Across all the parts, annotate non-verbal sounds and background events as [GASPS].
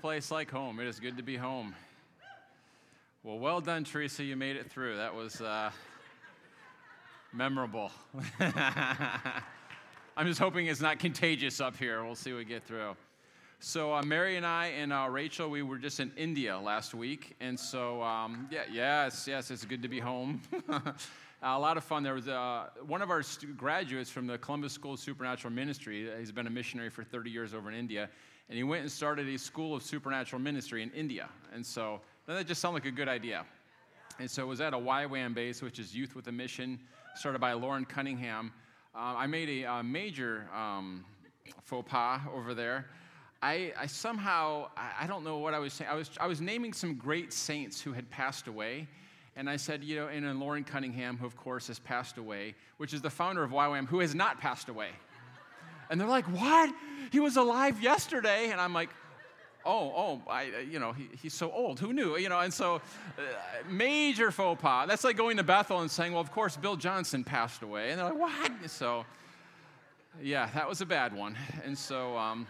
place like home. It is good to be home. Well, well done, Teresa. You made it through. That was uh, memorable. [LAUGHS] I'm just hoping it's not contagious up here. We'll see what we get through. So, uh, Mary and I and uh, Rachel, we were just in India last week. And so, um, yeah, yes, yes, it's good to be home. [LAUGHS] a lot of fun. There was uh, one of our graduates from the Columbus School of Supernatural Ministry. He's been a missionary for 30 years over in India and he went and started a school of supernatural ministry in India. And so then that just sounded like a good idea. And so it was at a YWAM base, which is Youth with a Mission, started by Loren Cunningham. Uh, I made a, a major um, faux pas over there. I, I somehow, I, I, don't know what I was saying. I was, I was naming some great saints who had passed away. And I said, you know, and Loren Cunningham, who of course has passed away, which is the founder of YWAM, who has not passed away. And they're like, What? He was alive yesterday. And I'm like, Oh, oh, I, you know, he, he's so old. Who knew? You know, and so uh, major faux pas. That's like going to Bethel and saying, well, of course, Bill Johnson passed away. And they're like, what? So, yeah, that was a bad one. And so um,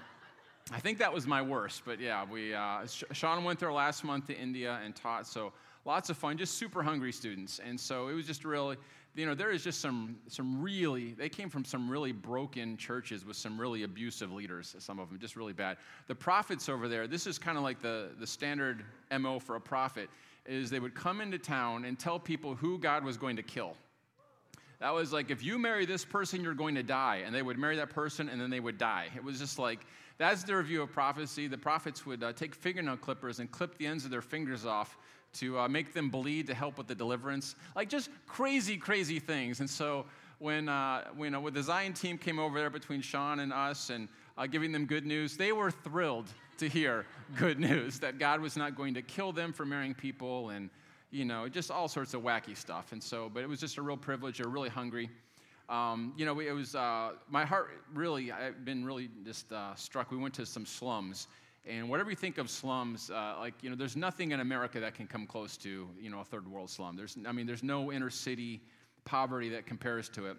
I think that was my worst. But yeah, we, uh, Sean went there last month to India and taught. So lots of fun, just super hungry students. And so it was just really, you know, there is just some, some really, they came from some really broken churches with some really abusive leaders, some of them, just really bad. The prophets over there, this is kind of like the, the standard MO for a prophet, is they would come into town and tell people who God was going to kill. That was like, if you marry this person, you're going to die. And they would marry that person and then they would die. It was just like, that's their view of prophecy. The prophets would uh, take fingernail clippers and clip the ends of their fingers off to uh, make them bleed to help with the deliverance. Like just crazy, crazy things. And so when, uh, when, uh, when the Zion team came over there between Sean and us and uh, giving them good news, they were thrilled to hear [LAUGHS] good news that God was not going to kill them for marrying people and, you know, just all sorts of wacky stuff. And so, but it was just a real privilege. They're really hungry. Um, you know, it was uh, my heart really. I've been really just uh, struck. We went to some slums, and whatever you think of slums, uh, like, you know, there's nothing in America that can come close to, you know, a third world slum. There's, I mean, there's no inner city poverty that compares to it.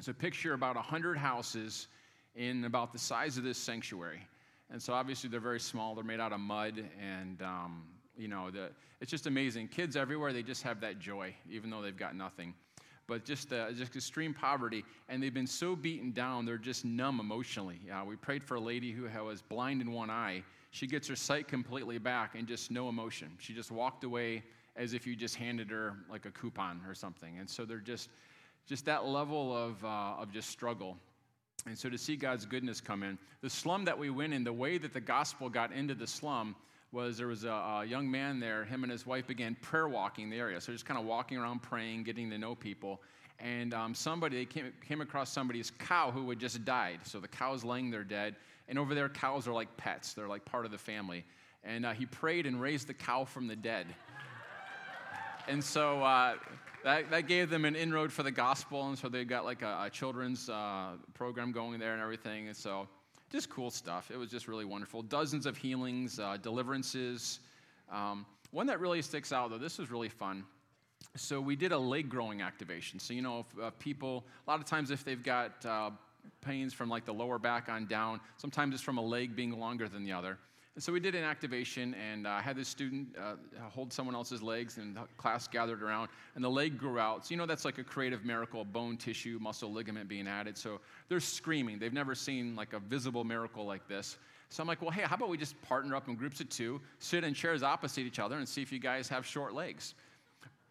So picture about 100 houses in about the size of this sanctuary. And so obviously they're very small. They're made out of mud and, um, you know, the, it's just amazing. Kids everywhere, they just have that joy, even though they've got nothing but just, uh, just extreme poverty. And they've been so beaten down, they're just numb emotionally. Uh, we prayed for a lady who was blind in one eye. She gets her sight completely back and just no emotion. She just walked away as if you just handed her like a coupon or something. And so they're just, just that level of, uh, of just struggle. And so to see God's goodness come in, the slum that we went in, the way that the gospel got into the slum was there was a, a, young man there. Him and his wife began prayer walking the area. So just kind of walking around praying, getting to know people. And um, somebody, they came, came across somebody's cow who had just died. So the cow's laying there dead. And over there, cows are like pets, they're like part of the family. And uh, he prayed and raised the cow from the dead. and so uh, that, that gave them an inroad for the gospel. And so they got like a, a children's uh, program going there and everything. And so just cool stuff. It was just really wonderful. Dozens of healings, uh, deliverances. Um, one that really sticks out, though, this was really fun. So we did a leg growing activation. So, you know, if, uh, people, a lot of times if they've got uh, pains from like the lower back on down, sometimes it's from a leg being longer than the other. And so we did an activation, and I uh, had this student uh, hold someone else's legs, and the class gathered around, and the leg grew out. So, you know, that's like a creative miracle bone tissue, muscle, ligament being added. So they're screaming. They've never seen like a visible miracle like this. So I'm like, well, hey, how about we just partner up in groups of two, sit in chairs opposite each other, and see if you guys have short legs?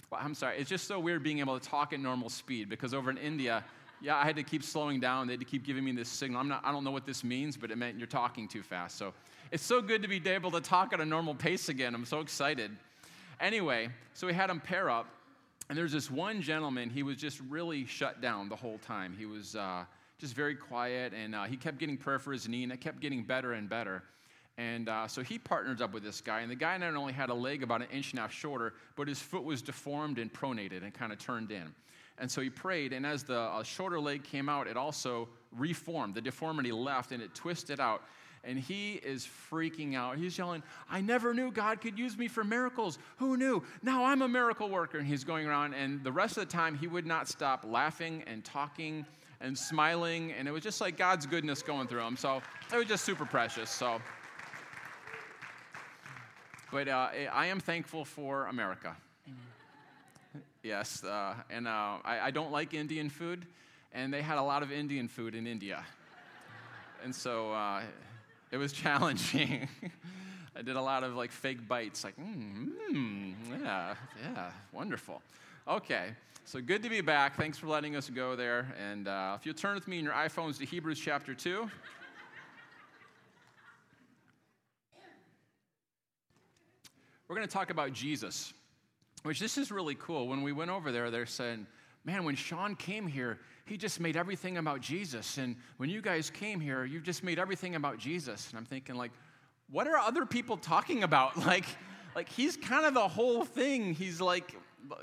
Well, I'm sorry, it's just so weird being able to talk at normal speed because over in India, yeah, I had to keep slowing down. They had to keep giving me this signal. I'm not, I don't know what this means, but it meant you're talking too fast. So it's so good to be able to talk at a normal pace again. I'm so excited. Anyway, so we had him pair up, and there's this one gentleman, he was just really shut down the whole time. He was uh, just very quiet, and uh, he kept getting prayer for his knee, and it kept getting better and better. And uh, so he partnered up with this guy, and the guy not only had a leg about an inch and a half shorter, but his foot was deformed and pronated and kind of turned in. And so he prayed, and as the uh, shorter leg came out, it also reformed. The deformity left, and it twisted out and he is freaking out. He's yelling, I never knew God could use me for miracles. Who knew? Now I'm a miracle worker. And he's going around, and the rest of the time, he would not stop laughing and talking and smiling. And it was just like God's goodness going through him. So it was just super precious. So But uh, I am thankful for America. Yes, uh, and uh, I, I, don't like Indian food, and they had a lot of Indian food in India. and so uh, it was [LAUGHS] challenging. I did a lot of like fake bites, like, mm, mm, yeah, yeah, wonderful. Okay, so good to be back. Thanks for letting us go there. And uh, if you'll turn with me in your iPhones to Hebrews chapter 2. We're going to talk about Jesus, which this is really cool. When we went over there, they're saying, man, when Sean came here, he just made everything about Jesus. And when you guys came here, you just made everything about Jesus. And I'm thinking, like, what are other people talking about? [LAUGHS] Like, like he's kind of the whole thing. He's like,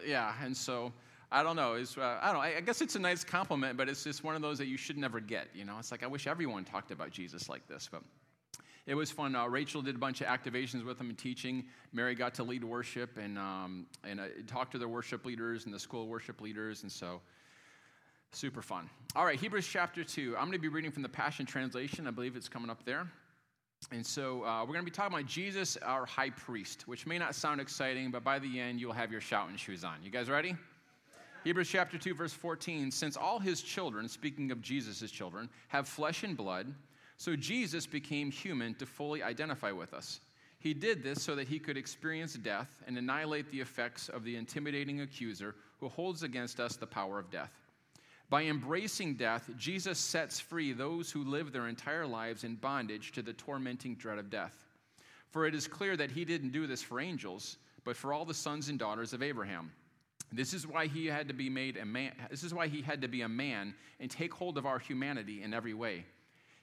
yeah. And so I don't know. It's, uh, I don't know. I guess it's a nice compliment, but it's just one of those that you should never get. You know, it's like I wish everyone talked about Jesus like this, but. It was fun. Uh, Rachel did a bunch of activations with them and teaching. Mary got to lead worship and, um, and uh, talk to the worship leaders and the school worship leaders. And so, super fun. All right, Hebrews chapter 2. I'm going to be reading from the Passion Translation. I believe it's coming up there. And so uh, we're going to be talking about Jesus, our high priest, which may not sound exciting, but by the end, you'll have your shouting shoes on. You guys ready? Hebrews chapter 2, verse 14. Since all his children, speaking of Jesus' children, have flesh and blood, so Jesus became human to fully identify with us. He did this so that he could experience death and annihilate the effects of the intimidating accuser who holds against us the power of death. By embracing death, Jesus sets free those who live their entire lives in bondage to the tormenting dread of death. For it is clear that he didn't do this for angels, but for all the sons and daughters of Abraham. This is why he had to be made a man. This is why he had to be a man and take hold of our humanity in every way.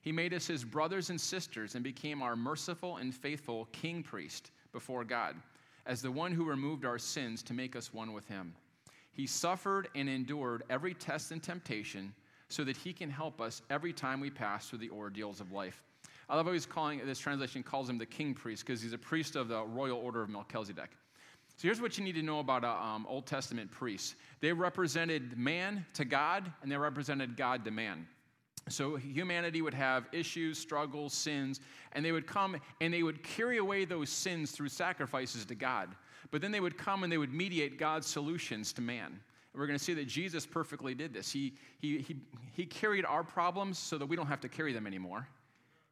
He made us his brothers and sisters and became our merciful and faithful king priest before God, as the one who removed our sins to make us one with him. He suffered and endured every test and temptation so that he can help us every time we pass through the ordeals of life. I love how he's calling this translation calls him the king priest because he's a priest of the royal order of Melchizedek. So here's what you need to know about uh, um, Old Testament priests they represented man to God, and they represented God to man. So humanity would have issues, struggles, sins, and they would come and they would carry away those sins through sacrifices to God. But then they would come and they would mediate God's solutions to man. And we're going to see that Jesus perfectly did this. He, he, he, he carried our problems so that we don't have to carry them anymore,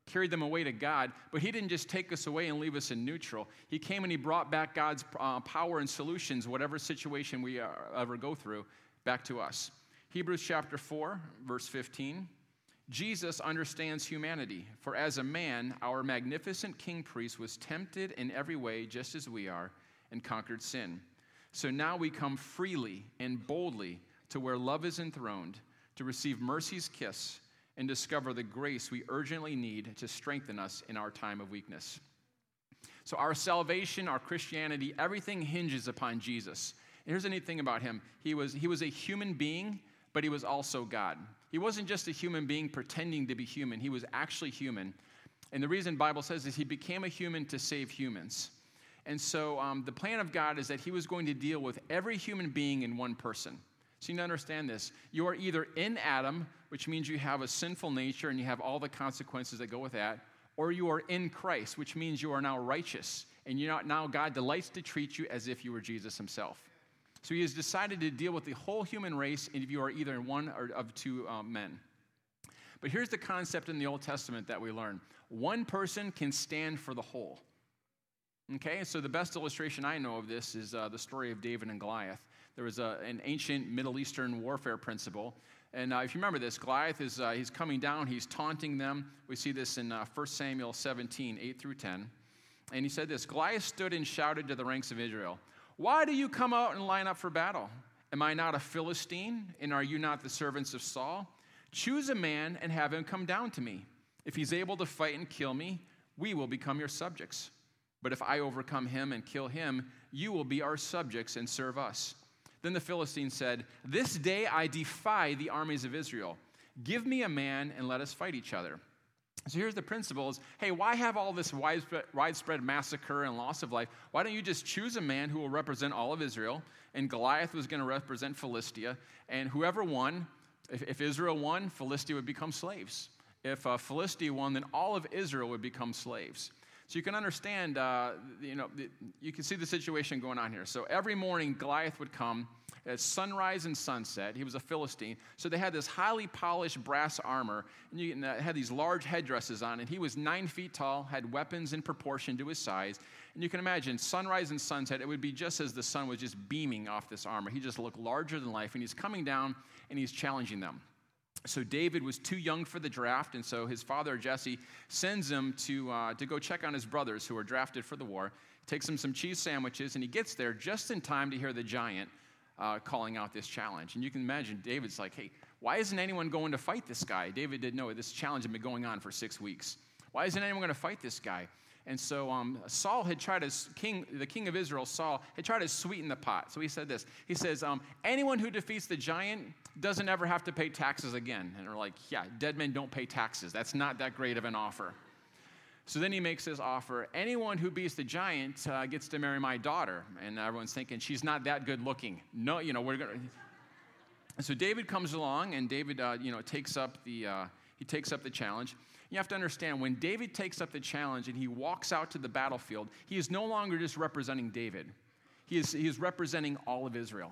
carried them away to God. But He didn't just take us away and leave us in neutral. He came and He brought back God's uh, power and solutions, whatever situation we uh, ever go through, back to us. Hebrews chapter 4, verse 15. Jesus understands humanity, for as a man, our magnificent king priest was tempted in every way just as we are and conquered sin. So now we come freely and boldly to where love is enthroned, to receive mercy's kiss and discover the grace we urgently need to strengthen us in our time of weakness. So, our salvation, our Christianity, everything hinges upon Jesus. And here's the neat thing about him he was, he was a human being, but he was also God. He wasn't just a human being pretending to be human, he was actually human. And the reason Bible says is he became a human to save humans. And so um, the plan of God is that he was going to deal with every human being in one person. So you need to understand this. You are either in Adam, which means you have a sinful nature and you have all the consequences that go with that, or you are in Christ, which means you are now righteous. And you're not, now God delights to treat you as if you were Jesus himself. So he has decided to deal with the whole human race if you are either one or of two um, men. But here's the concept in the Old Testament that we learn one person can stand for the whole. Okay, so the best illustration I know of this is uh, the story of David and Goliath. There was a, an ancient Middle Eastern warfare principle. And uh, if you remember this, Goliath is uh, he's coming down, he's taunting them. We see this in uh, 1 Samuel 17, 8 through 10. And he said this Goliath stood and shouted to the ranks of Israel, why do you come out and line up for battle? Am I not a Philistine? And are you not the servants of Saul? Choose a man and have him come down to me. If he's able to fight and kill me, we will become your subjects. But if I overcome him and kill him, you will be our subjects and serve us. Then the Philistine said, This day I defy the armies of Israel. Give me a man and let us fight each other. So here's the principle is, hey, why have all this widespread, widespread massacre and loss of life? Why don't you just choose a man who will represent all of Israel? And Goliath was going to represent Philistia. And whoever won, if, if Israel won, Philistia would become slaves. If uh, Philistia won, then all of Israel would become slaves. So you can understand, uh, you know, you can see the situation going on here. So every morning, Goliath would come at sunrise and sunset. He was a Philistine. So they had this highly polished brass armor, and you had these large headdresses on, and he was nine feet tall, had weapons in proportion to his size. And you can imagine, sunrise and sunset, it would be just as the sun was just beaming off this armor. He just looked larger than life, and he's coming down and he's challenging them. So David was too young for the draft, and so his father Jesse sends him to, uh, to go check on his brothers who are drafted for the war. Takes him some cheese sandwiches, and he gets there just in time to hear the giant uh, calling out this challenge. And you can imagine David's like, hey, why isn't anyone going to fight this guy? David didn't know this challenge had been going on for six weeks. Why isn't anyone going to fight this guy? And so um, Saul had tried to, king, the king of Israel, Saul, had tried to sweeten the pot. So he said this. He says, um, anyone who defeats the giant doesn't ever have to pay taxes again. And we're like, yeah, dead men don't pay taxes. That's not that great of an offer. So then he makes this offer anyone who beats the giant uh, gets to marry my daughter. And everyone's thinking, she's not that good looking. No, you know, we're going to. So David comes along, and David, uh, you know, takes up the, uh, he takes up the challenge. You have to understand, when David takes up the challenge and he walks out to the battlefield, he is no longer just representing David. He is, he is representing all of Israel.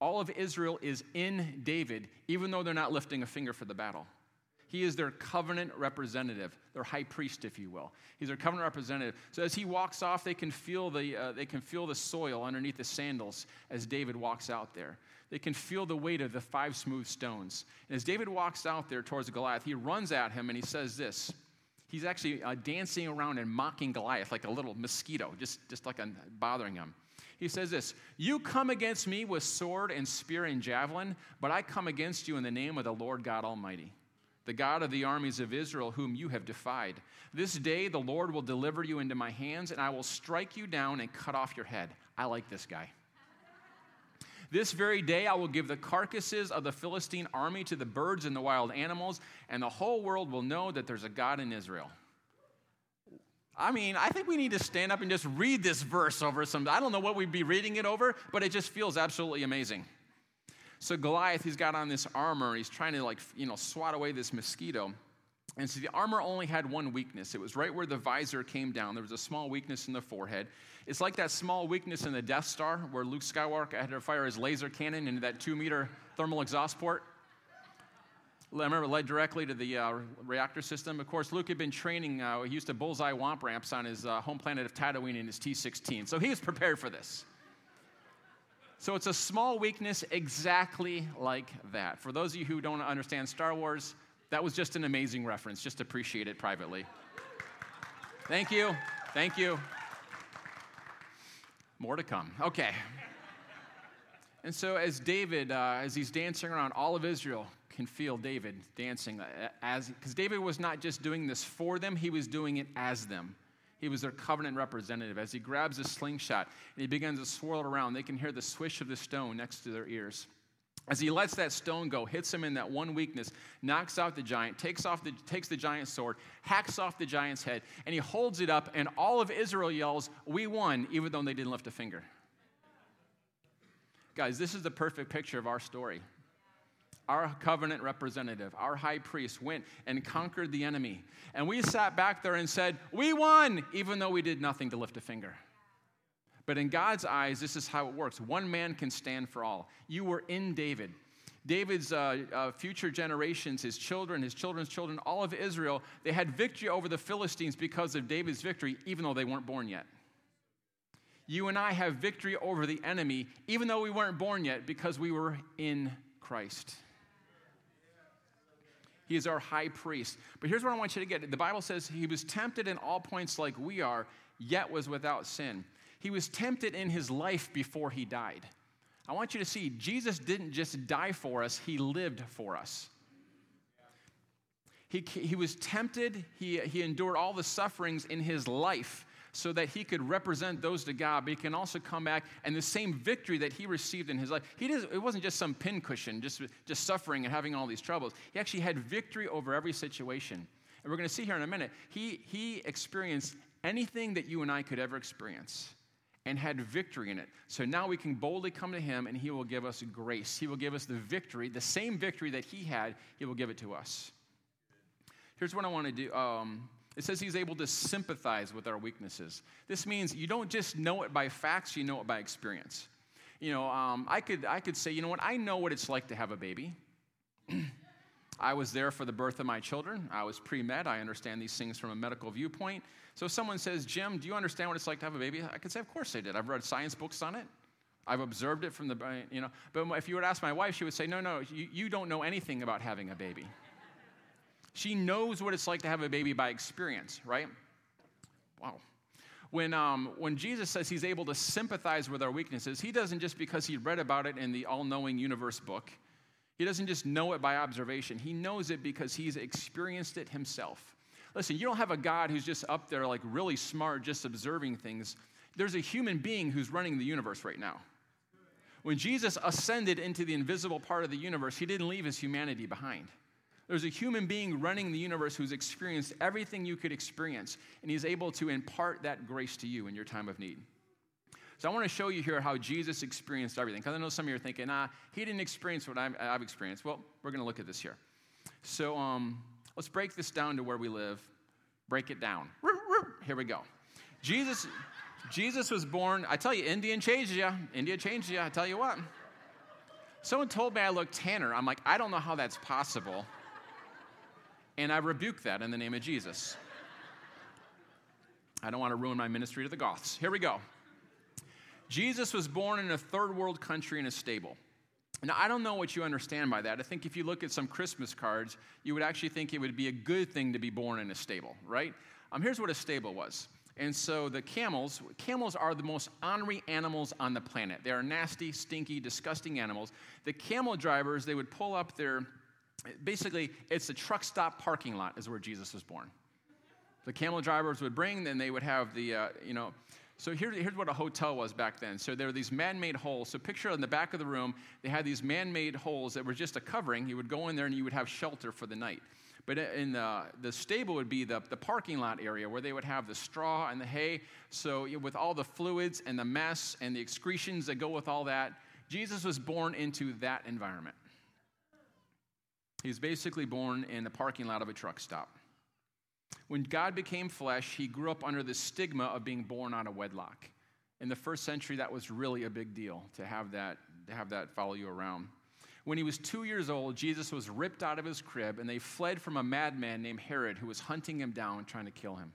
All of Israel is in David, even though they're not lifting a finger for the battle. He is their covenant representative, their high priest, if you will. He's their covenant representative. So as he walks off, they can feel the, uh, they can feel the soil underneath the sandals as David walks out there. They can feel the weight of the five smooth stones. And as David walks out there towards Goliath, he runs at him and he says this. He's actually uh, dancing around and mocking Goliath like a little mosquito, just, just like a, bothering him. He says this You come against me with sword and spear and javelin, but I come against you in the name of the Lord God Almighty the God of the armies of Israel, whom you have defied. This day the Lord will deliver you into my hands, and I will strike you down and cut off your head. I like this guy. This very day I will give the carcasses of the Philistine army to the birds and the wild animals, and the whole world will know that there's a God in Israel. I mean, I think we need to stand up and just read this verse over some. I don't know what we'd be reading it over, but it just feels absolutely amazing. So Goliath, he's got on this armor, he's trying to like, you know, swat away this mosquito. And so the armor only had one weakness. It was right where the visor came down. There was a small weakness in the forehead. It's like that small weakness in the Death Star where Luke Skywalker had to fire his laser cannon into that two meter thermal exhaust port. I remember led directly to the uh, reactor system. Of course, Luke had been training, uh, he used to bullseye womp rats on his uh, home planet of Tatooine in his T 16. So he was prepared for this. So it's a small weakness exactly like that. For those of you who don't understand Star Wars, that was just an amazing reference. Just appreciate it privately. Thank you. Thank you. More to come. Okay. And so, as David, uh, as he's dancing around, all of Israel can feel David dancing uh, as because David was not just doing this for them; he was doing it as them. He was their covenant representative. As he grabs a slingshot and he begins to swirl it around, they can hear the swish of the stone next to their ears. As he lets that stone go, hits him in that one weakness, knocks out the giant, takes, off the, takes the giant's sword, hacks off the giant's head, and he holds it up, and all of Israel yells, We won, even though they didn't lift a finger. Guys, this is the perfect picture of our story our covenant representative, our high priest, went and conquered the enemy. And we sat back there and said, We won, even though we did nothing to lift a finger. But in God's eyes, this is how it works one man can stand for all. You were in David. David's uh, uh, future generations, his children, his children's children, all of Israel, they had victory over the Philistines because of David's victory, even though they weren't born yet. You and I have victory over the enemy, even though we weren't born yet, because we were in Christ. He is our high priest. But here's what I want you to get the Bible says he was tempted in all points like we are, yet was without sin. He was tempted in his life before he died. I want you to see Jesus didn't just die for us, he lived for us. He, he was tempted, he, he endured all the sufferings in his life so that he could represent those to God, but he can also come back and the same victory that he received in his life. He did, it wasn't just some pincushion, just, just suffering and having all these troubles. He actually had victory over every situation. And we're going to see here in a minute, he, he experienced anything that you and I could ever experience and had victory in it. So now we can boldly come to him and he will give us grace. He will give us the victory, the same victory that he had, he will give it to us. Here's what I want to do. Um, It says he's able to sympathize with our weaknesses. This means you don't just know it by facts, you know it by experience. You know, um, I, could, I could say, you know what, I know what it's like to have a baby. [CLEARS THROAT] I was there for the birth of my children. I was pre med. I understand these things from a medical viewpoint. So if someone says, Jim, do you understand what it's like to have a baby? I could say, Of course I did. I've read science books on it. I've observed it from the, you know. But if you would ask my wife, she would say, No, no, you, you don't know anything about having a baby. She knows what it's like to have a baby by experience, right? Wow. When, um, when Jesus says he's able to sympathize with our weaknesses, he doesn't just because he read about it in the all knowing universe book. He doesn't just know it by observation, he knows it because he's experienced it himself. Listen, you don't have a God who's just up there like really smart, just observing things. There's a human being who's running the universe right now. When Jesus ascended into the invisible part of the universe, he didn't leave his humanity behind. There's a human being running the universe who's experienced everything you could experience, and he's able to impart that grace to you in your time of need. So I want to show you here how Jesus experienced everything. Because I know some of you are thinking, ah, he didn't experience what I've, I've experienced. Well, we're going to look at this here. So um, let's break this down to where we live. Break it down. Here we go. Jesus, Jesus was born. I tell you, Indian changed you. India changed you. I tell you what. Someone told me I look tanner. I'm like, I don't know how that's possible. And I rebuke that in the name of Jesus. I don't want to ruin my ministry to the Goths. Here we go. Jesus was born in a third world country in a stable. Now, I don't know what you understand by that. I think if you look at some Christmas cards, you would actually think it would be a good thing to be born in a stable, right? Um, here's what a stable was. And so the camels, camels are the most ornery animals on the planet. They are nasty, stinky, disgusting animals. The camel drivers, they would pull up their, basically, it's a truck stop parking lot, is where Jesus was born. The camel drivers would bring, then they would have the, uh, you know, so here, here's what a hotel was back then. So there were these man made holes. So picture in the back of the room, they had these man made holes that were just a covering. You would go in there and you would have shelter for the night. But in the, the stable would be the, the parking lot area where they would have the straw and the hay. So with all the fluids and the mess and the excretions that go with all that, Jesus was born into that environment. He was basically born in the parking lot of a truck stop. When God became flesh, he grew up under the stigma of being born out of wedlock. In the first century, that was really a big deal to have that, to have that follow you around. When he was two years old, Jesus was ripped out of his crib, and they fled from a madman named Herod who was hunting him down, trying to kill him.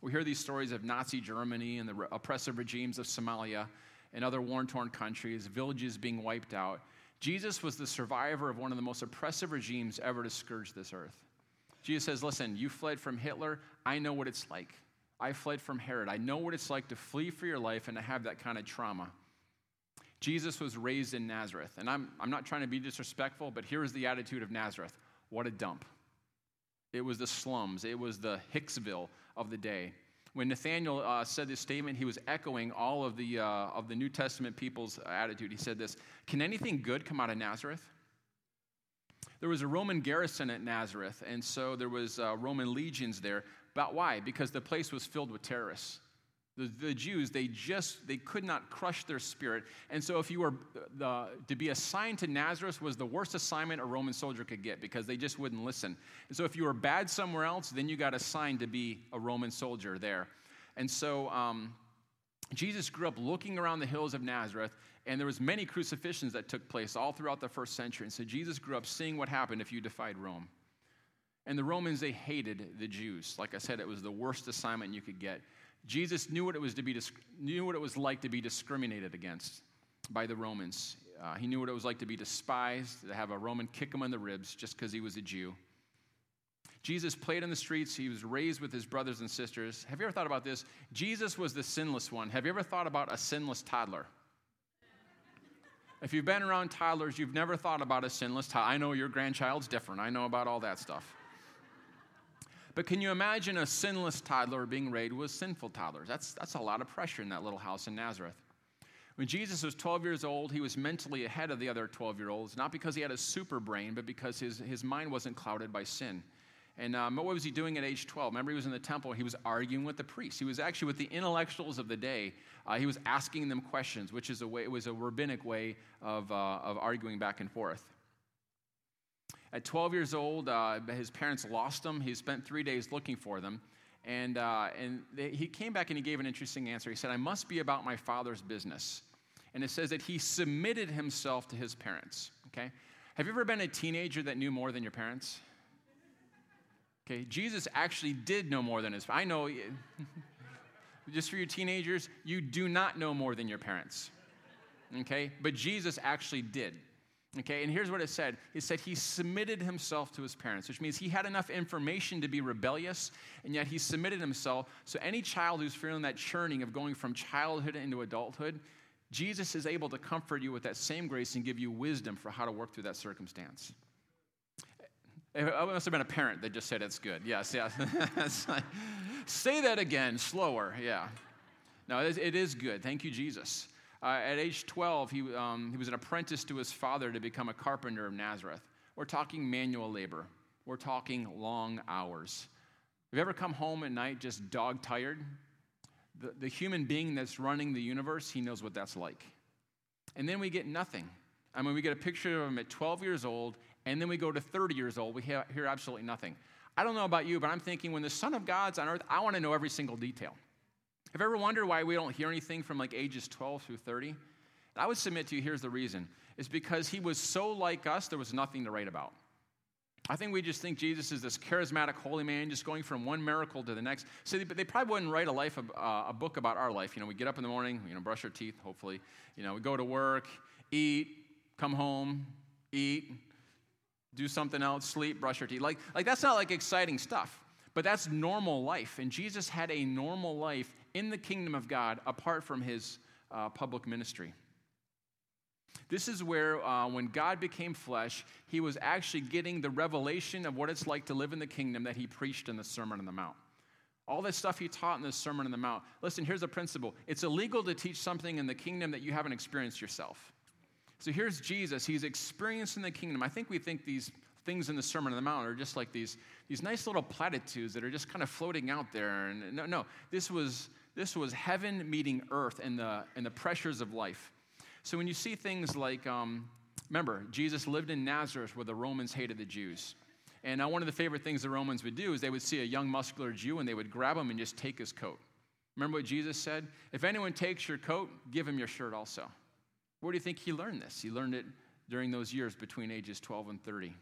We hear these stories of Nazi Germany and the oppressive regimes of Somalia and other war torn countries, villages being wiped out. Jesus was the survivor of one of the most oppressive regimes ever to scourge this earth. Jesus says, Listen, you fled from Hitler. I know what it's like. I fled from Herod. I know what it's like to flee for your life and to have that kind of trauma. Jesus was raised in Nazareth. And I'm, I'm not trying to be disrespectful, but here is the attitude of Nazareth what a dump. It was the slums, it was the Hicksville of the day. When Nathaniel uh, said this statement, he was echoing all of the, uh, of the New Testament people's attitude. He said this Can anything good come out of Nazareth? There was a Roman garrison at Nazareth, and so there was uh, Roman legions there. But why? Because the place was filled with terrorists. The, the, Jews, they just they could not crush their spirit, and so if you were the, to be assigned to Nazareth was the worst assignment a Roman soldier could get because they just wouldn't listen. And so if you were bad somewhere else, then you got assigned to be a Roman soldier there. And so um, Jesus grew up looking around the hills of Nazareth, and there was many crucifixions that took place all throughout the first century. And so Jesus grew up seeing what happened if you defied Rome. And the Romans, they hated the Jews. Like I said, it was the worst assignment you could get. Jesus knew what it was to be knew what it was like to be discriminated against by the Romans. Uh, he knew what it was like to be despised, to have a Roman kick him in the ribs just because he was a Jew. Jesus played in the streets. He was raised with his brothers and sisters. Have you ever thought about this? Jesus was the sinless one. Have you ever thought about a sinless toddler? If you've been around toddlers, you've never thought about a sinless toddler. I know your grandchild's different. I know about all that stuff. But can you imagine a sinless toddler being raised with sinful toddlers? That's, that's a lot of pressure in that little house in Nazareth. When Jesus was 12 years old, he was mentally ahead of the other 12 year olds, not because he had a super brain, but because his, his mind wasn't clouded by sin. And um, what was he doing at age 12? Remember, he was in the temple. He was arguing with the priests. He was actually with the intellectuals of the day. Uh, he was asking them questions, which is a way, it was a rabbinic way of, uh, of arguing back and forth. At 12 years old, uh, his parents lost him. He spent three days looking for them. And, uh, and they, he came back and he gave an interesting answer. He said, I must be about my father's business. And it says that he submitted himself to his parents. Okay? Have you ever been a teenager that knew more than your parents? Okay, Jesus actually did know more than his. I know, [LAUGHS] just for your teenagers, you do not know more than your parents. Okay, but Jesus actually did. Okay, and here's what it said it said he submitted himself to his parents, which means he had enough information to be rebellious, and yet he submitted himself. So, any child who's feeling that churning of going from childhood into adulthood, Jesus is able to comfort you with that same grace and give you wisdom for how to work through that circumstance. It must have been a parent that just said it's good. Yes, [LAUGHS] yes. Say that again, slower. Yeah. No, it is good. Thank you, Jesus. Uh, at age 12, he, um, he was an apprentice to his father to become a carpenter of Nazareth. We're talking manual labor, we're talking long hours. Have you ever come home at night just dog tired? The, the human being that's running the universe, he knows what that's like. And then we get nothing. I mean, we get a picture of him at 12 years old, and then we go to 30 years old, we hear, absolutely nothing. I don't know about you, but I'm thinking when the Son of God's on earth, I want to know every single detail. Have you ever wondered why we don't hear anything from like ages 12 through 30? I would submit to you here's the reason. It's because he was so like us, there was nothing to write about. I think we just think Jesus is this charismatic holy man, just going from one miracle to the next. So they, they probably wouldn't write a life, uh, a book about our life. You know, we get up in the morning, you know, brush our teeth, hopefully. You know, we go to work, eat, come home, eat, do something else, sleep, brush your teeth. Like, like that's not like exciting stuff. But that's normal life. And Jesus had a normal life in the kingdom of God apart from his uh, public ministry. This is where, uh, when God became flesh, he was actually getting the revelation of what it's like to live in the kingdom that he preached in the Sermon on the Mount. All this stuff he taught in the Sermon on the Mount. Listen, here's a principle it's illegal to teach something in the kingdom that you haven't experienced yourself. So here's Jesus. He's experiencing the kingdom. I think we think these things in the Sermon on the Mount are just like these, these nice little platitudes that are just kind of floating out there. And no, no, this was, this was heaven meeting earth and the, and the pressures of life. So when you see things like, um, remember, Jesus lived in Nazareth where the Romans hated the Jews. And uh, one of the favorite things the Romans would do is they would see a young muscular Jew and they would grab him and just take his coat. Remember what Jesus said? If anyone takes your coat, give him your shirt also. Where do you think he learned this? He learned it during those years between ages 12 and 30.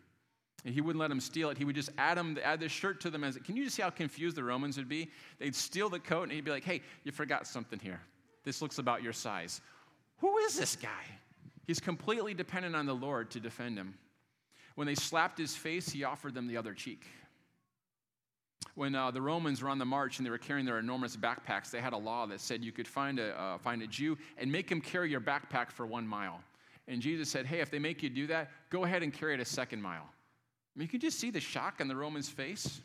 And he wouldn't let them steal it. He would just add them, add this shirt to them. As it can you just see how confused the Romans would be? They'd steal the coat, and he'd be like, "Hey, you forgot something here. This looks about your size. Who is this guy?" He's completely dependent on the Lord to defend him. When they slapped his face, he offered them the other cheek. When uh, the Romans were on the march and they were carrying their enormous backpacks, they had a law that said you could find a, uh, find a Jew and make him carry your backpack for one mile. And Jesus said, Hey, if they make you do that, go ahead and carry it a second mile. I mean, you can just see the shock on the Roman's face.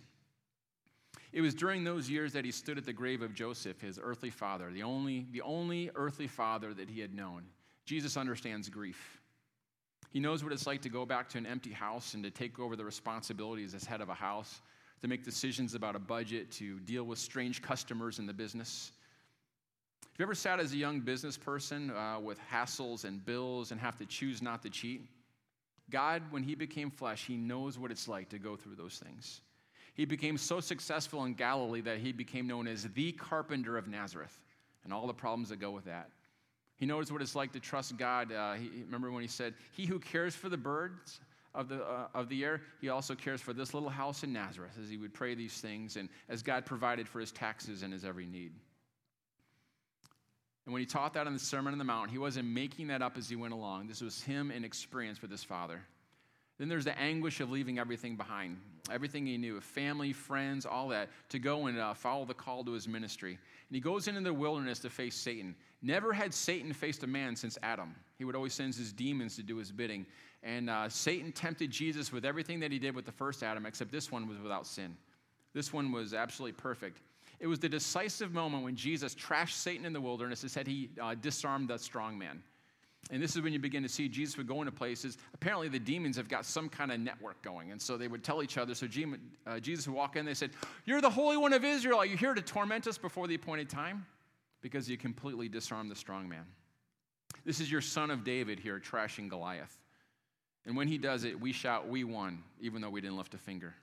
It was during those years that he stood at the grave of Joseph, his earthly father, the only, the only earthly father that he had known. Jesus understands grief. He knows what it's like to go back to an empty house and to take over the responsibilities as head of a house, to make decisions about a budget, to deal with strange customers in the business. Have you ever sat as a young business person uh, with hassles and bills and have to choose not to cheat? God, when He became flesh, He knows what it's like to go through those things. He became so successful in Galilee that He became known as the carpenter of Nazareth and all the problems that go with that. He knows what it's like to trust God. Uh, he, remember when He said, He who cares for the birds, of the, uh, of the air, he also cares for this little house in Nazareth as he would pray these things and as God provided for his taxes and his every need. And when he taught that in the Sermon on the Mount, he wasn't making that up as he went along. This was him in experience with his father. Then there's the anguish of leaving everything behind, everything he knew, family, friends, all that, to go and uh, follow the call to his ministry. And he goes into the wilderness to face Satan. Never had Satan faced a man since Adam. He would always send his demons to do his bidding. And uh, Satan tempted Jesus with everything that he did with the first Adam, except this one was without sin. This one was absolutely perfect. It was the decisive moment when Jesus trashed Satan in the wilderness and said he uh, disarmed the strong man. And this is when you begin to see Jesus would go into places. Apparently, the demons have got some kind of network going. And so they would tell each other. So uh, Jesus would walk in, they said, You're the Holy One of Israel. Are you here to torment us before the appointed time? Because you completely disarmed the strong man. This is your son of David here trashing Goliath. And when he does it, we shout, We won, even though we didn't lift a finger.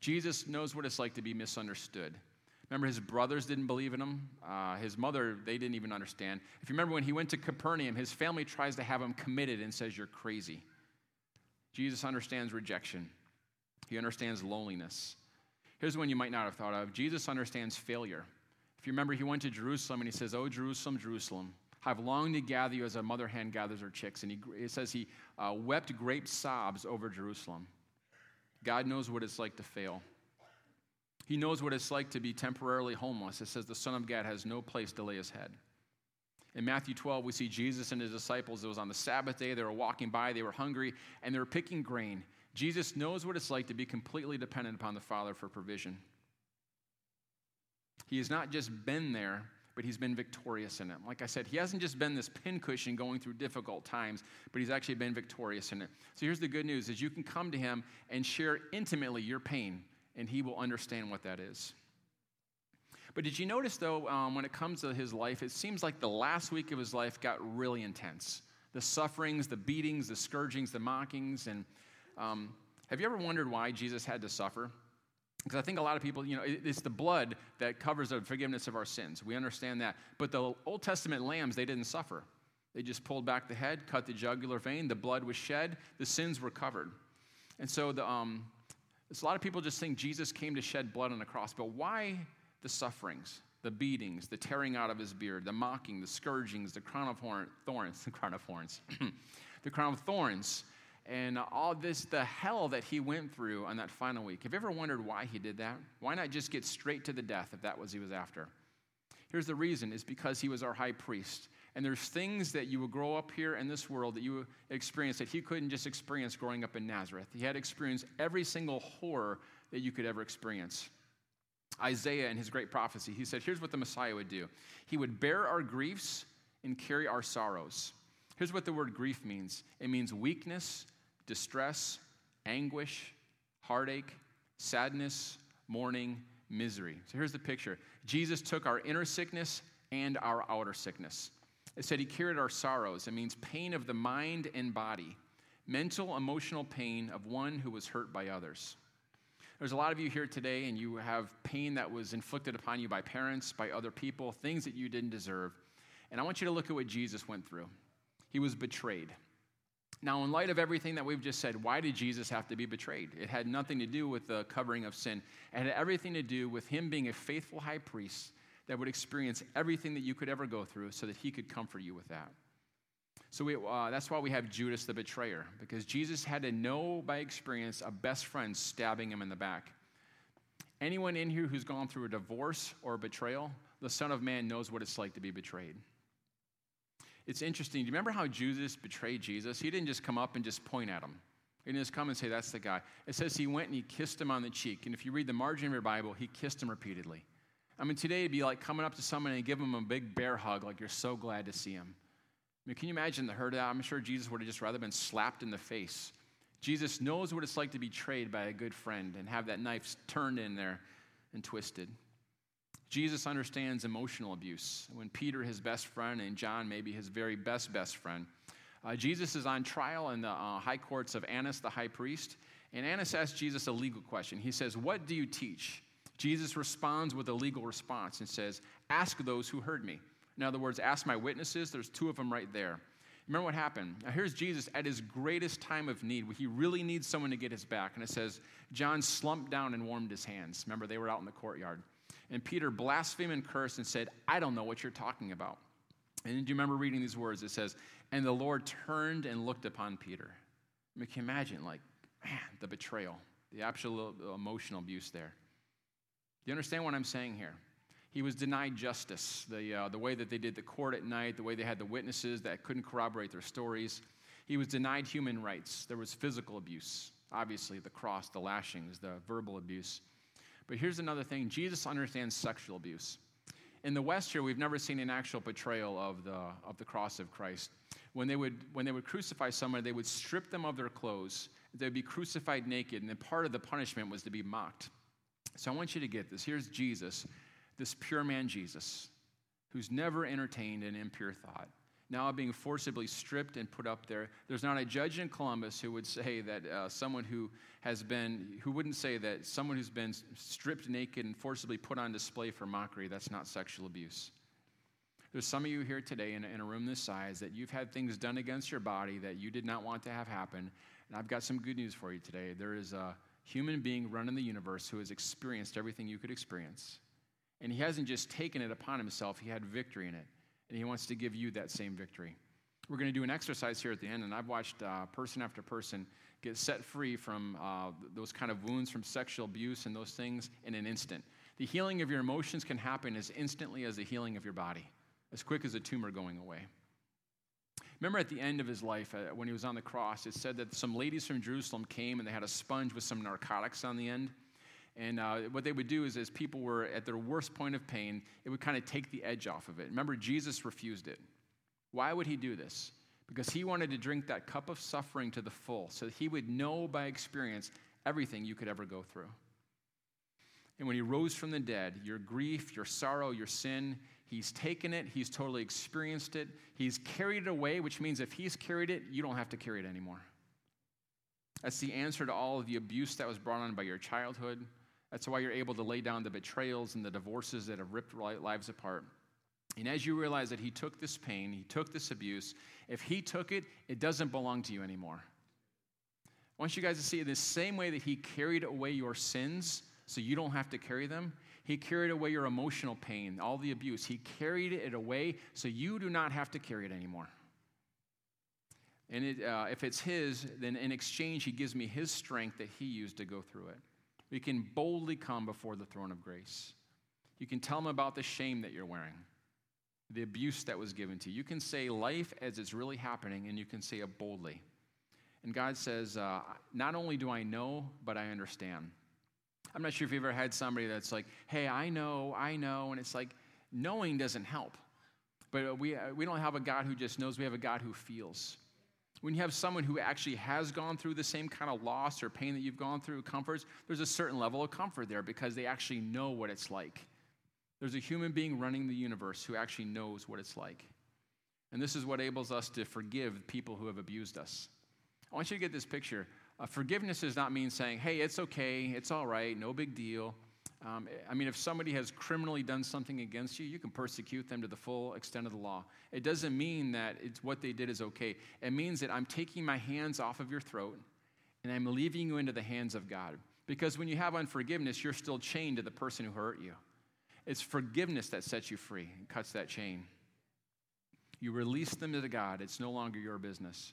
Jesus knows what it's like to be misunderstood. Remember, his brothers didn't believe in him. Uh, his mother, they didn't even understand. If you remember when he went to Capernaum, his family tries to have him committed and says, You're crazy. Jesus understands rejection, he understands loneliness. Here's one you might not have thought of Jesus understands failure. If you remember, he went to Jerusalem and he says, Oh, Jerusalem, Jerusalem, I've longed to gather you as a mother hen gathers her chicks. And he, it says he uh, wept great sobs over Jerusalem. God knows what it's like to fail. He knows what it's like to be temporarily homeless. It says the Son of God has no place to lay his head. In Matthew 12, we see Jesus and his disciples. It was on the Sabbath day. They were walking by, they were hungry, and they were picking grain. Jesus knows what it's like to be completely dependent upon the Father for provision. He has not just been there, but he's been victorious in it. Like I said, he hasn't just been this pincushion going through difficult times, but he's actually been victorious in it. So here's the good news is you can come to him and share intimately your pain, and he will understand what that is. But did you notice, though, um, when it comes to his life, it seems like the last week of his life got really intense. The sufferings, the beatings, the scourgings, the mockings. And um, have you ever wondered why Jesus had to suffer? Because I think a lot of people, you know, it's the blood that covers the forgiveness of our sins. We understand that. But the Old Testament lambs, they didn't suffer. They just pulled back the head, cut the jugular vein, the blood was shed, the sins were covered. And so the, um, a lot of people just think Jesus came to shed blood on the cross, but why the sufferings, the beatings, the tearing out of his beard, the mocking, the scourgings, the crown of horn, thorns, [LAUGHS] the crown of thorns, [CLEARS THROAT] the crown of thorns, and all this, the hell that he went through on that final week. Have you ever wondered why he did that? Why not just get straight to the death if that was he was after? Here's the reason is because he was our high priest. And there's things that you will grow up here in this world that you experience that he couldn't just experience growing up in Nazareth. He had experienced every single horror that you could ever experience. Isaiah, in his great prophecy, he said, Here's what the Messiah would do He would bear our griefs and carry our sorrows. Here's what the word grief means it means weakness, distress, anguish, heartache, sadness, mourning, misery. So here's the picture Jesus took our inner sickness and our outer sickness. It said he carried our sorrows. It means pain of the mind and body, mental, emotional pain of one who was hurt by others. There's a lot of you here today, and you have pain that was inflicted upon you by parents, by other people, things that you didn't deserve. And I want you to look at what Jesus went through. He was betrayed. Now, in light of everything that we've just said, why did Jesus have to be betrayed? It had nothing to do with the covering of sin. It had everything to do with him being a faithful high priest that would experience everything that you could ever go through so that he could comfort you with that. So we, uh, that's why we have Judas the betrayer, because Jesus had to know by experience a best friend stabbing him in the back. Anyone in here who's gone through a divorce or a betrayal, the Son of Man knows what it's like to be betrayed. It's interesting. Do you remember how Judas betrayed Jesus? He didn't just come up and just point at him. He didn't just come and say, That's the guy. It says he went and he kissed him on the cheek. And if you read the margin of your Bible, he kissed him repeatedly. I mean, today it'd be like coming up to someone and give them a big bear hug, like you're so glad to see him. I mean, can you imagine the hurt of that? I'm sure Jesus would have just rather been slapped in the face. Jesus knows what it's like to be betrayed by a good friend and have that knife turned in there and twisted. Jesus understands emotional abuse. When Peter, his best friend, and John, maybe his very best best friend, uh, Jesus is on trial in the uh, high courts of Annas, the high priest, and Annas asks Jesus a legal question. He says, What do you teach? Jesus responds with a legal response and says, Ask those who heard me. In other words, ask my witnesses. There's two of them right there. Remember what happened? Now, here's Jesus at his greatest time of need, where he really needs someone to get his back. And it says, John slumped down and warmed his hands. Remember, they were out in the courtyard. And Peter blasphemed and cursed and said, I don't know what you're talking about. And do you remember reading these words? It says, And the Lord turned and looked upon Peter. I mean, can you imagine, like, man, the betrayal, the absolute emotional abuse there. You understand what I'm saying here? He was denied justice, the, uh, the way that they did the court at night, the way they had the witnesses that couldn't corroborate their stories. He was denied human rights. There was physical abuse, obviously, the cross, the lashings, the verbal abuse. But here's another thing Jesus understands sexual abuse. In the West here, we've never seen an actual portrayal of the, of the cross of Christ. When they, would, when they would crucify someone, they would strip them of their clothes. They'd be crucified naked, and then part of the punishment was to be mocked. So I want you to get this. Here's Jesus, this pure man Jesus, who's never entertained an impure thought, now being forcibly stripped and put up there. There's not a judge in Columbus who would say that uh, someone who has been, who wouldn't say that someone who's been stripped naked and forcibly put on display for mockery, that's not sexual abuse. There's some of you here today in, in a room this size that you've had things done against your body that you did not want to have happen. And I've got some good news for you today. There is a human being running the universe who has experienced everything you could experience. And he hasn't just taken it upon himself, he had victory in it and He wants to give you that same victory. We're going to do an exercise here at the end, and I've watched uh, person after person get set free from uh, those kind of wounds from sexual abuse and those things in an instant. The healing of your emotions can happen as instantly as the healing of your body, as quick as a tumor going away. Remember at the end of his life, uh, when he was on the cross, it said that some ladies from Jerusalem came and they had a sponge with some narcotics on the end. And uh, what they would do is, as people were at their worst point of pain, it would kind of take the edge off of it. Remember, Jesus refused it. Why would he do this? Because he wanted to drink that cup of suffering to the full, so that he would know by experience everything you could ever go through. And when he rose from the dead, your grief, your sorrow, your sin, he's taken it, he's totally experienced it, he's carried it away, which means if he's carried it, you don't have to carry it anymore. That's the answer to all of the abuse that was brought on by your childhood, that's why you're able to lay down the betrayals and the divorces that have ripped lives apart. And as you realize that he took this pain, he took this abuse, if he took it, it doesn't belong to you anymore. I want you guys to see the same way that he carried away your sins so you don't have to carry them. He carried away your emotional pain, all the abuse. He carried it away so you do not have to carry it anymore. And it, uh, if it's his, then in exchange, he gives me his strength that he used to go through it. We can boldly come before the throne of grace. You can tell Him about the shame that you're wearing, the abuse that was given to you. You can say life as it's really happening, and you can say it boldly. And God says, uh, Not only do I know, but I understand. I'm not sure if you've ever had somebody that's like, Hey, I know, I know. And it's like, knowing doesn't help. But uh, we, uh, we don't have a God who just knows, we have a God who feels. When you have someone who actually has gone through the same kind of loss or pain that you've gone through, comforts, there's a certain level of comfort there because they actually know what it's like. There's a human being running the universe who actually knows what it's like. And this is what enables us to forgive people who have abused us. I want you to get this picture. Uh, forgiveness does not mean saying, hey, it's okay, it's all right, no big deal. Um, I mean, if somebody has criminally done something against you, you can persecute them to the full extent of the law. It doesn't mean that it's what they did is okay. It means that I'm taking my hands off of your throat and I'm leaving you into the hands of God. Because when you have unforgiveness, you're still chained to the person who hurt you. It's forgiveness that sets you free and cuts that chain. You release them to God, it's no longer your business.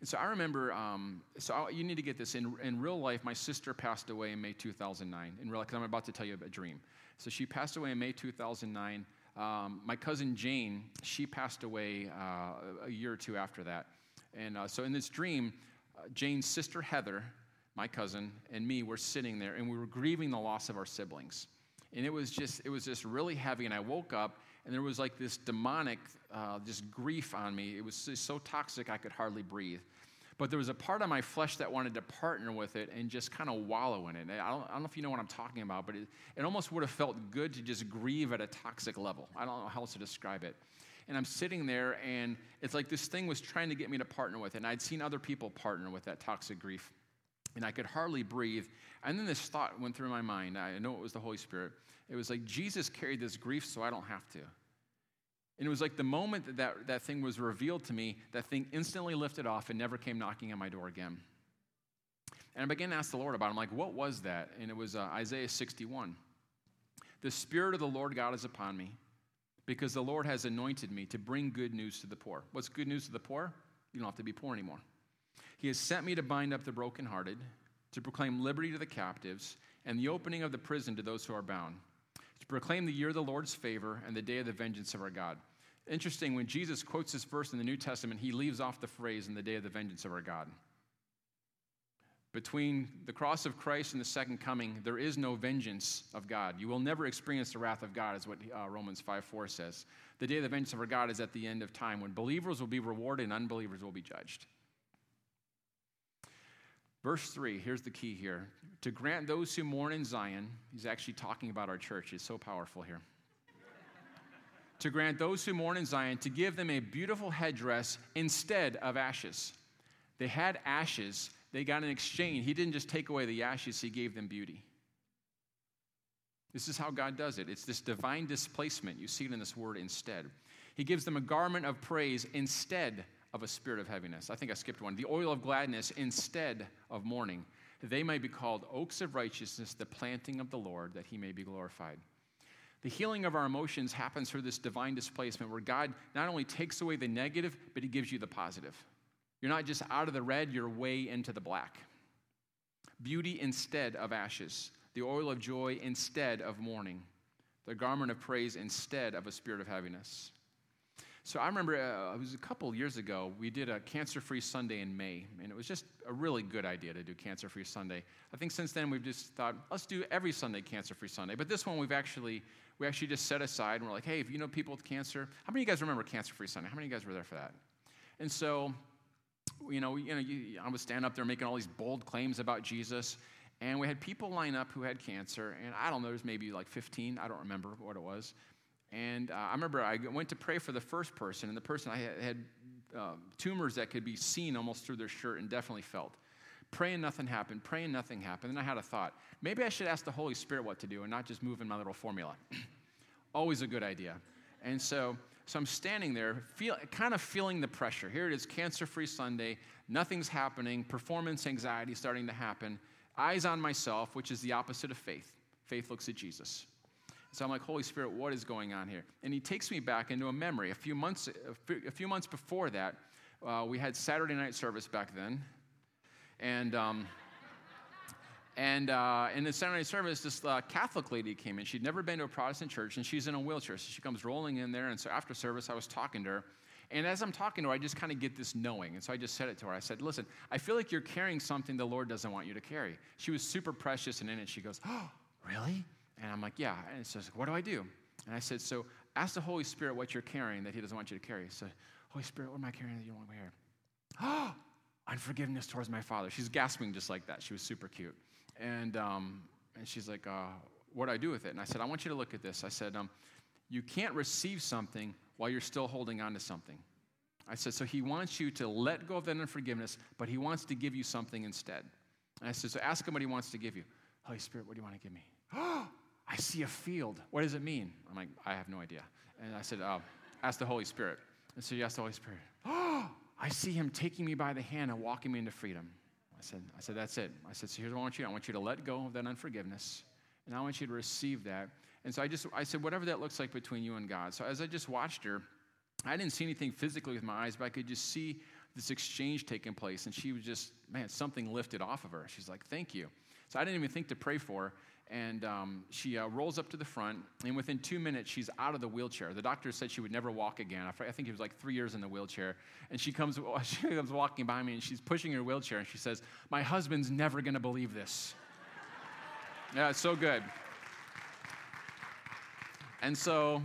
And so I remember, um, so I, you need to get this. In, in real life, my sister passed away in May 2009. In real life, because I'm about to tell you a dream. So she passed away in May 2009. Um, my cousin Jane, she passed away uh, a year or two after that. And uh, so in this dream, uh, Jane's sister Heather, my cousin, and me were sitting there, and we were grieving the loss of our siblings. And it was just, it was just really heavy. And I woke up, and there was like this demonic, uh, just grief on me. It was so toxic I could hardly breathe. But there was a part of my flesh that wanted to partner with it and just kind of wallow in it. I don't, I don't know if you know what I'm talking about, but it, it almost would have felt good to just grieve at a toxic level. I don't know how else to describe it. And I'm sitting there, and it's like this thing was trying to get me to partner with it. And I'd seen other people partner with that toxic grief, and I could hardly breathe. And then this thought went through my mind. I know it was the Holy Spirit. It was like Jesus carried this grief so I don't have to. And it was like the moment that, that that thing was revealed to me, that thing instantly lifted off and never came knocking on my door again. And I began to ask the Lord about it. I'm like, what was that? And it was uh, Isaiah 61. The Spirit of the Lord God is upon me because the Lord has anointed me to bring good news to the poor. What's good news to the poor? You don't have to be poor anymore. He has sent me to bind up the brokenhearted, to proclaim liberty to the captives, and the opening of the prison to those who are bound to proclaim the year of the Lord's favor and the day of the vengeance of our God. Interesting, when Jesus quotes this verse in the New Testament, he leaves off the phrase, in the day of the vengeance of our God. Between the cross of Christ and the second coming, there is no vengeance of God. You will never experience the wrath of God, is what uh, Romans 5 4 says. The day of the vengeance of our God is at the end of time when believers will be rewarded and unbelievers will be judged. Verse 3, here's the key here. To grant those who mourn in Zion, he's actually talking about our church. It's so powerful here. to grant those who mourn in Zion, to give them a beautiful headdress instead of ashes. They had ashes, they got an exchange. He didn't just take away the ashes, He gave them beauty. This is how God does it. It's this divine displacement. You see it in this word instead. He gives them a garment of praise instead of a spirit of heaviness. I think I skipped one. The oil of gladness instead of mourning. They might be called oaks of righteousness, the planting of the Lord, that he may be glorified. The healing of our emotions happens through this divine displacement where God not only takes away the negative, but he gives you the positive. You're not just out of the red, you're way into the black. Beauty instead of ashes, the oil of joy instead of mourning, the garment of praise instead of a spirit of heaviness. So I remember uh, it was a couple years ago, we did a cancer free Sunday in May, and it was just a really good idea to do cancer free Sunday. I think since then we've just thought, let's do every Sunday cancer free Sunday. But this one we've actually, we actually just set aside and we're like, hey, if you know people with cancer, how many of you guys remember cancer free Sunday? How many of you guys were there for that? And so, you know, you know you, I would stand up there making all these bold claims about Jesus. And we had people line up who had cancer, and I don't know, there's maybe like 15, I don't remember what it was. And uh, I remember I went to pray for the first person, and the person I had, had uh, tumors that could be seen almost through their shirt and definitely felt. Praying, nothing happened. Praying, nothing happened. And I had a thought maybe I should ask the Holy Spirit what to do and not just move in my little formula. [CLEARS THROAT] Always a good idea. And so, so I'm standing there, feel, kind of feeling the pressure. Here it is, cancer free Sunday. Nothing's happening. Performance anxiety starting to happen. Eyes on myself, which is the opposite of faith. Faith looks at Jesus. So I'm like, Holy Spirit, what is going on here? And he takes me back into a memory. A few months, a few months before that, uh, we had Saturday night service back then. And, um, and uh, in the Saturday night service, this uh, Catholic lady came in. She'd never been to a Protestant church, and she's in a wheelchair. So she comes rolling in there. And so after service, I was talking to her. And as I'm talking to her, I just kind of get this knowing. And so I just said it to her. I said, Listen, I feel like you're carrying something the Lord doesn't want you to carry. She was super precious and in it. She goes, Oh, really? And I'm like, yeah. And it says, what do I do? And I said, so ask the Holy Spirit what you're carrying that he doesn't want you to carry. So, Holy Spirit, what am I carrying that you don't want me to carry? Oh, [GASPS] unforgiveness towards my father. She's gasping just like that. She was super cute. And, um, and she's like, uh, what do I do with it? And I said, I want you to look at this. I said, um, you can't receive something while you're still holding on to something. I said, so he wants you to let go of that unforgiveness, but he wants to give you something instead. And I said, so ask him what he wants to give you. Holy Spirit, what do you want to give me? [GASPS] [GASPS] I see a field. What does it mean? I'm like, I have no idea. And I said, uh, Ask the Holy Spirit. And so you ask the Holy Spirit. Oh, [GASPS] I see him taking me by the hand and walking me into freedom. I said, I said, that's it. I said, so here's what I want you to. I want you to let go of that unforgiveness, and I want you to receive that. And so I just, I said, whatever that looks like between you and God. So as I just watched her, I didn't see anything physically with my eyes, but I could just see this exchange taking place. And she was just, man, something lifted off of her. She's like, thank you. So I didn't even think to pray for her and um, she uh, rolls up to the front, and within two minutes, she's out of the wheelchair. The doctor said she would never walk again. I think it was like three years in the wheelchair. And she comes, [LAUGHS] she comes walking by me, and she's pushing her wheelchair, and she says, My husband's never going to believe this. [LAUGHS] yeah, it's so good. And so,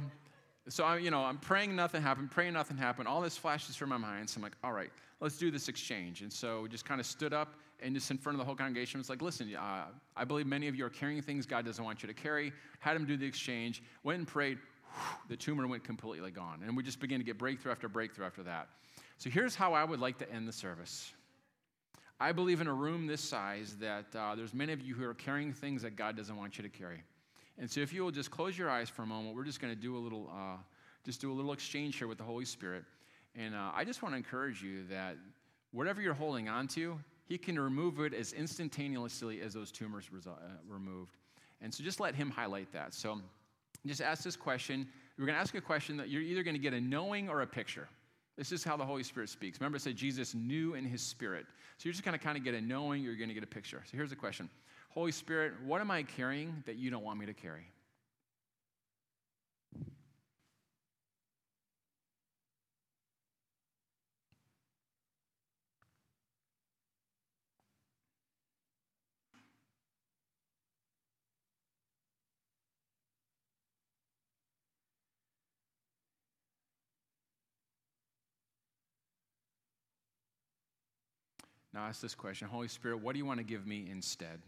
so I, you know, I'm praying nothing happened, praying nothing happened. All this flashes through my mind. So I'm like, all right, let's do this exchange. And so we just kind of stood up and just in front of the whole congregation was like, listen, uh, I believe many of you are carrying things God doesn't want you to carry. Had him do the exchange, went and prayed. Whew, the tumor went completely gone. And we just began to get breakthrough after breakthrough after that. So here's how I would like to end the service. I believe in a room this size that uh, there's many of you who are carrying things that God doesn't want you to carry. And so if you will just close your eyes for a moment, we're just going to do a little, uh, just do a little exchange here with the Holy Spirit. And uh, I just want to encourage you that whatever you're holding on to, he can remove it as instantaneously as those tumors uh, removed. And so just let him highlight that. So just ask this question. We're going to ask a question that you're either going to get a knowing or a picture. This is how the Holy Spirit speaks. Remember, it said Jesus knew in his spirit. So you're just going to kind of get a knowing, you're going to get a picture. So here's the question Holy Spirit, what am I carrying that you don't want me to carry? I'll ask this question Holy Spirit, what do you want to give me instead?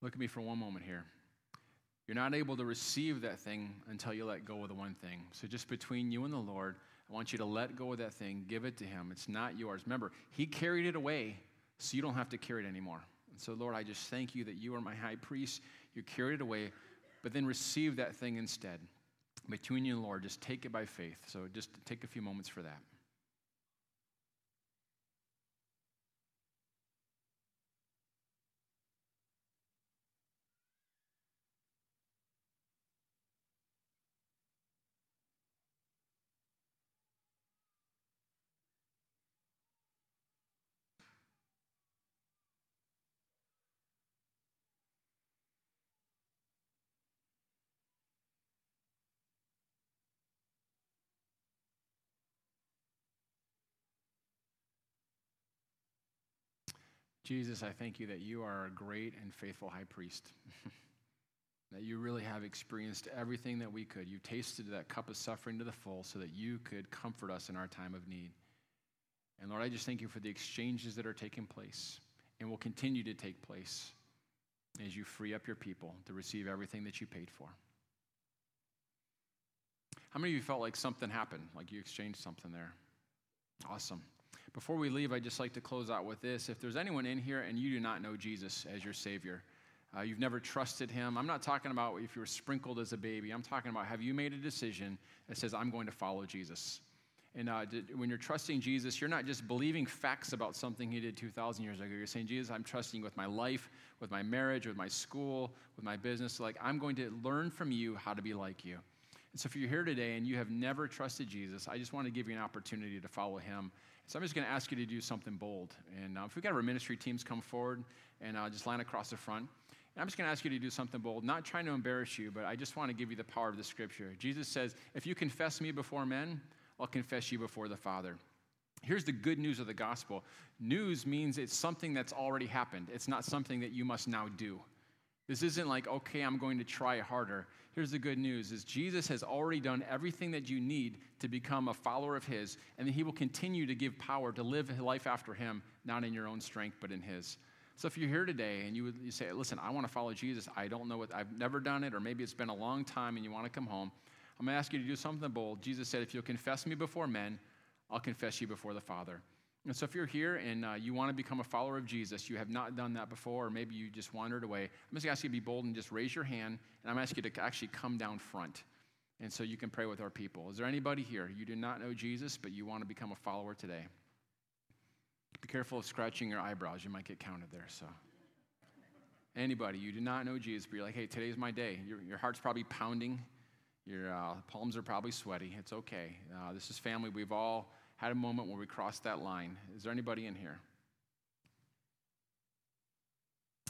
Look at me for one moment here. You're not able to receive that thing until you let go of the one thing. So, just between you and the Lord, I want you to let go of that thing, give it to Him. It's not yours. Remember, He carried it away, so you don't have to carry it anymore. And so, Lord, I just thank you that you are my high priest. You carried it away, but then receive that thing instead. Between you and Lord, just take it by faith. So, just take a few moments for that. Jesus, I thank you that you are a great and faithful high priest. [LAUGHS] that you really have experienced everything that we could. You tasted that cup of suffering to the full so that you could comfort us in our time of need. And Lord, I just thank you for the exchanges that are taking place and will continue to take place as you free up your people to receive everything that you paid for. How many of you felt like something happened, like you exchanged something there? Awesome. Before we leave, I'd just like to close out with this. If there's anyone in here and you do not know Jesus as your Savior, uh, you've never trusted Him, I'm not talking about if you were sprinkled as a baby. I'm talking about have you made a decision that says, I'm going to follow Jesus? And uh, when you're trusting Jesus, you're not just believing facts about something He did 2,000 years ago. You're saying, Jesus, I'm trusting you with my life, with my marriage, with my school, with my business. Like, I'm going to learn from you how to be like you. And so, if you're here today and you have never trusted Jesus, I just want to give you an opportunity to follow Him so I'm just going to ask you to do something bold. And uh, if we've got our ministry teams come forward and uh, just line across the front. And I'm just going to ask you to do something bold, not trying to embarrass you, but I just want to give you the power of the scripture. Jesus says, If you confess me before men, I'll confess you before the Father. Here's the good news of the gospel news means it's something that's already happened, it's not something that you must now do. This isn't like, okay, I'm going to try harder. Here's the good news is Jesus has already done everything that you need to become a follower of his, and he will continue to give power to live life after him, not in your own strength, but in his. So if you're here today and you, would, you say, listen, I want to follow Jesus, I don't know what, I've never done it, or maybe it's been a long time and you want to come home, I'm going to ask you to do something bold. Jesus said, if you'll confess me before men, I'll confess you before the Father. And so, if you're here and uh, you want to become a follower of Jesus, you have not done that before, or maybe you just wandered away, I'm just going to ask you to be bold and just raise your hand, and I'm going to ask you to actually come down front. And so you can pray with our people. Is there anybody here? You do not know Jesus, but you want to become a follower today. Be careful of scratching your eyebrows. You might get counted there. So, anybody, you do not know Jesus, but you're like, hey, today's my day. Your, your heart's probably pounding. Your uh, palms are probably sweaty. It's okay. Uh, this is family. We've all had a moment where we crossed that line. Is there anybody in here?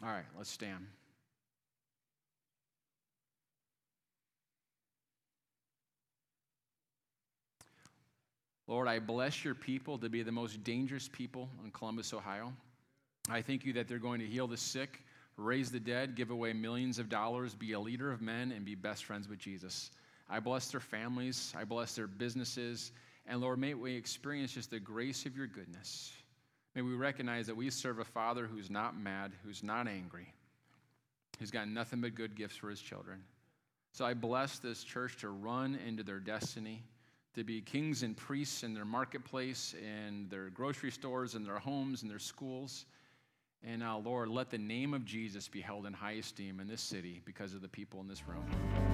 All right, let's stand. Lord, I bless your people to be the most dangerous people in Columbus, Ohio. I thank you that they're going to heal the sick, raise the dead, give away millions of dollars, be a leader of men, and be best friends with Jesus. I bless their families. I bless their businesses. And Lord, may we experience just the grace of your goodness. May we recognize that we serve a Father who's not mad, who's not angry, who's got nothing but good gifts for his children. So I bless this church to run into their destiny, to be kings and priests in their marketplace, in their grocery stores, in their homes, in their schools. And now, Lord, let the name of Jesus be held in high esteem in this city because of the people in this room.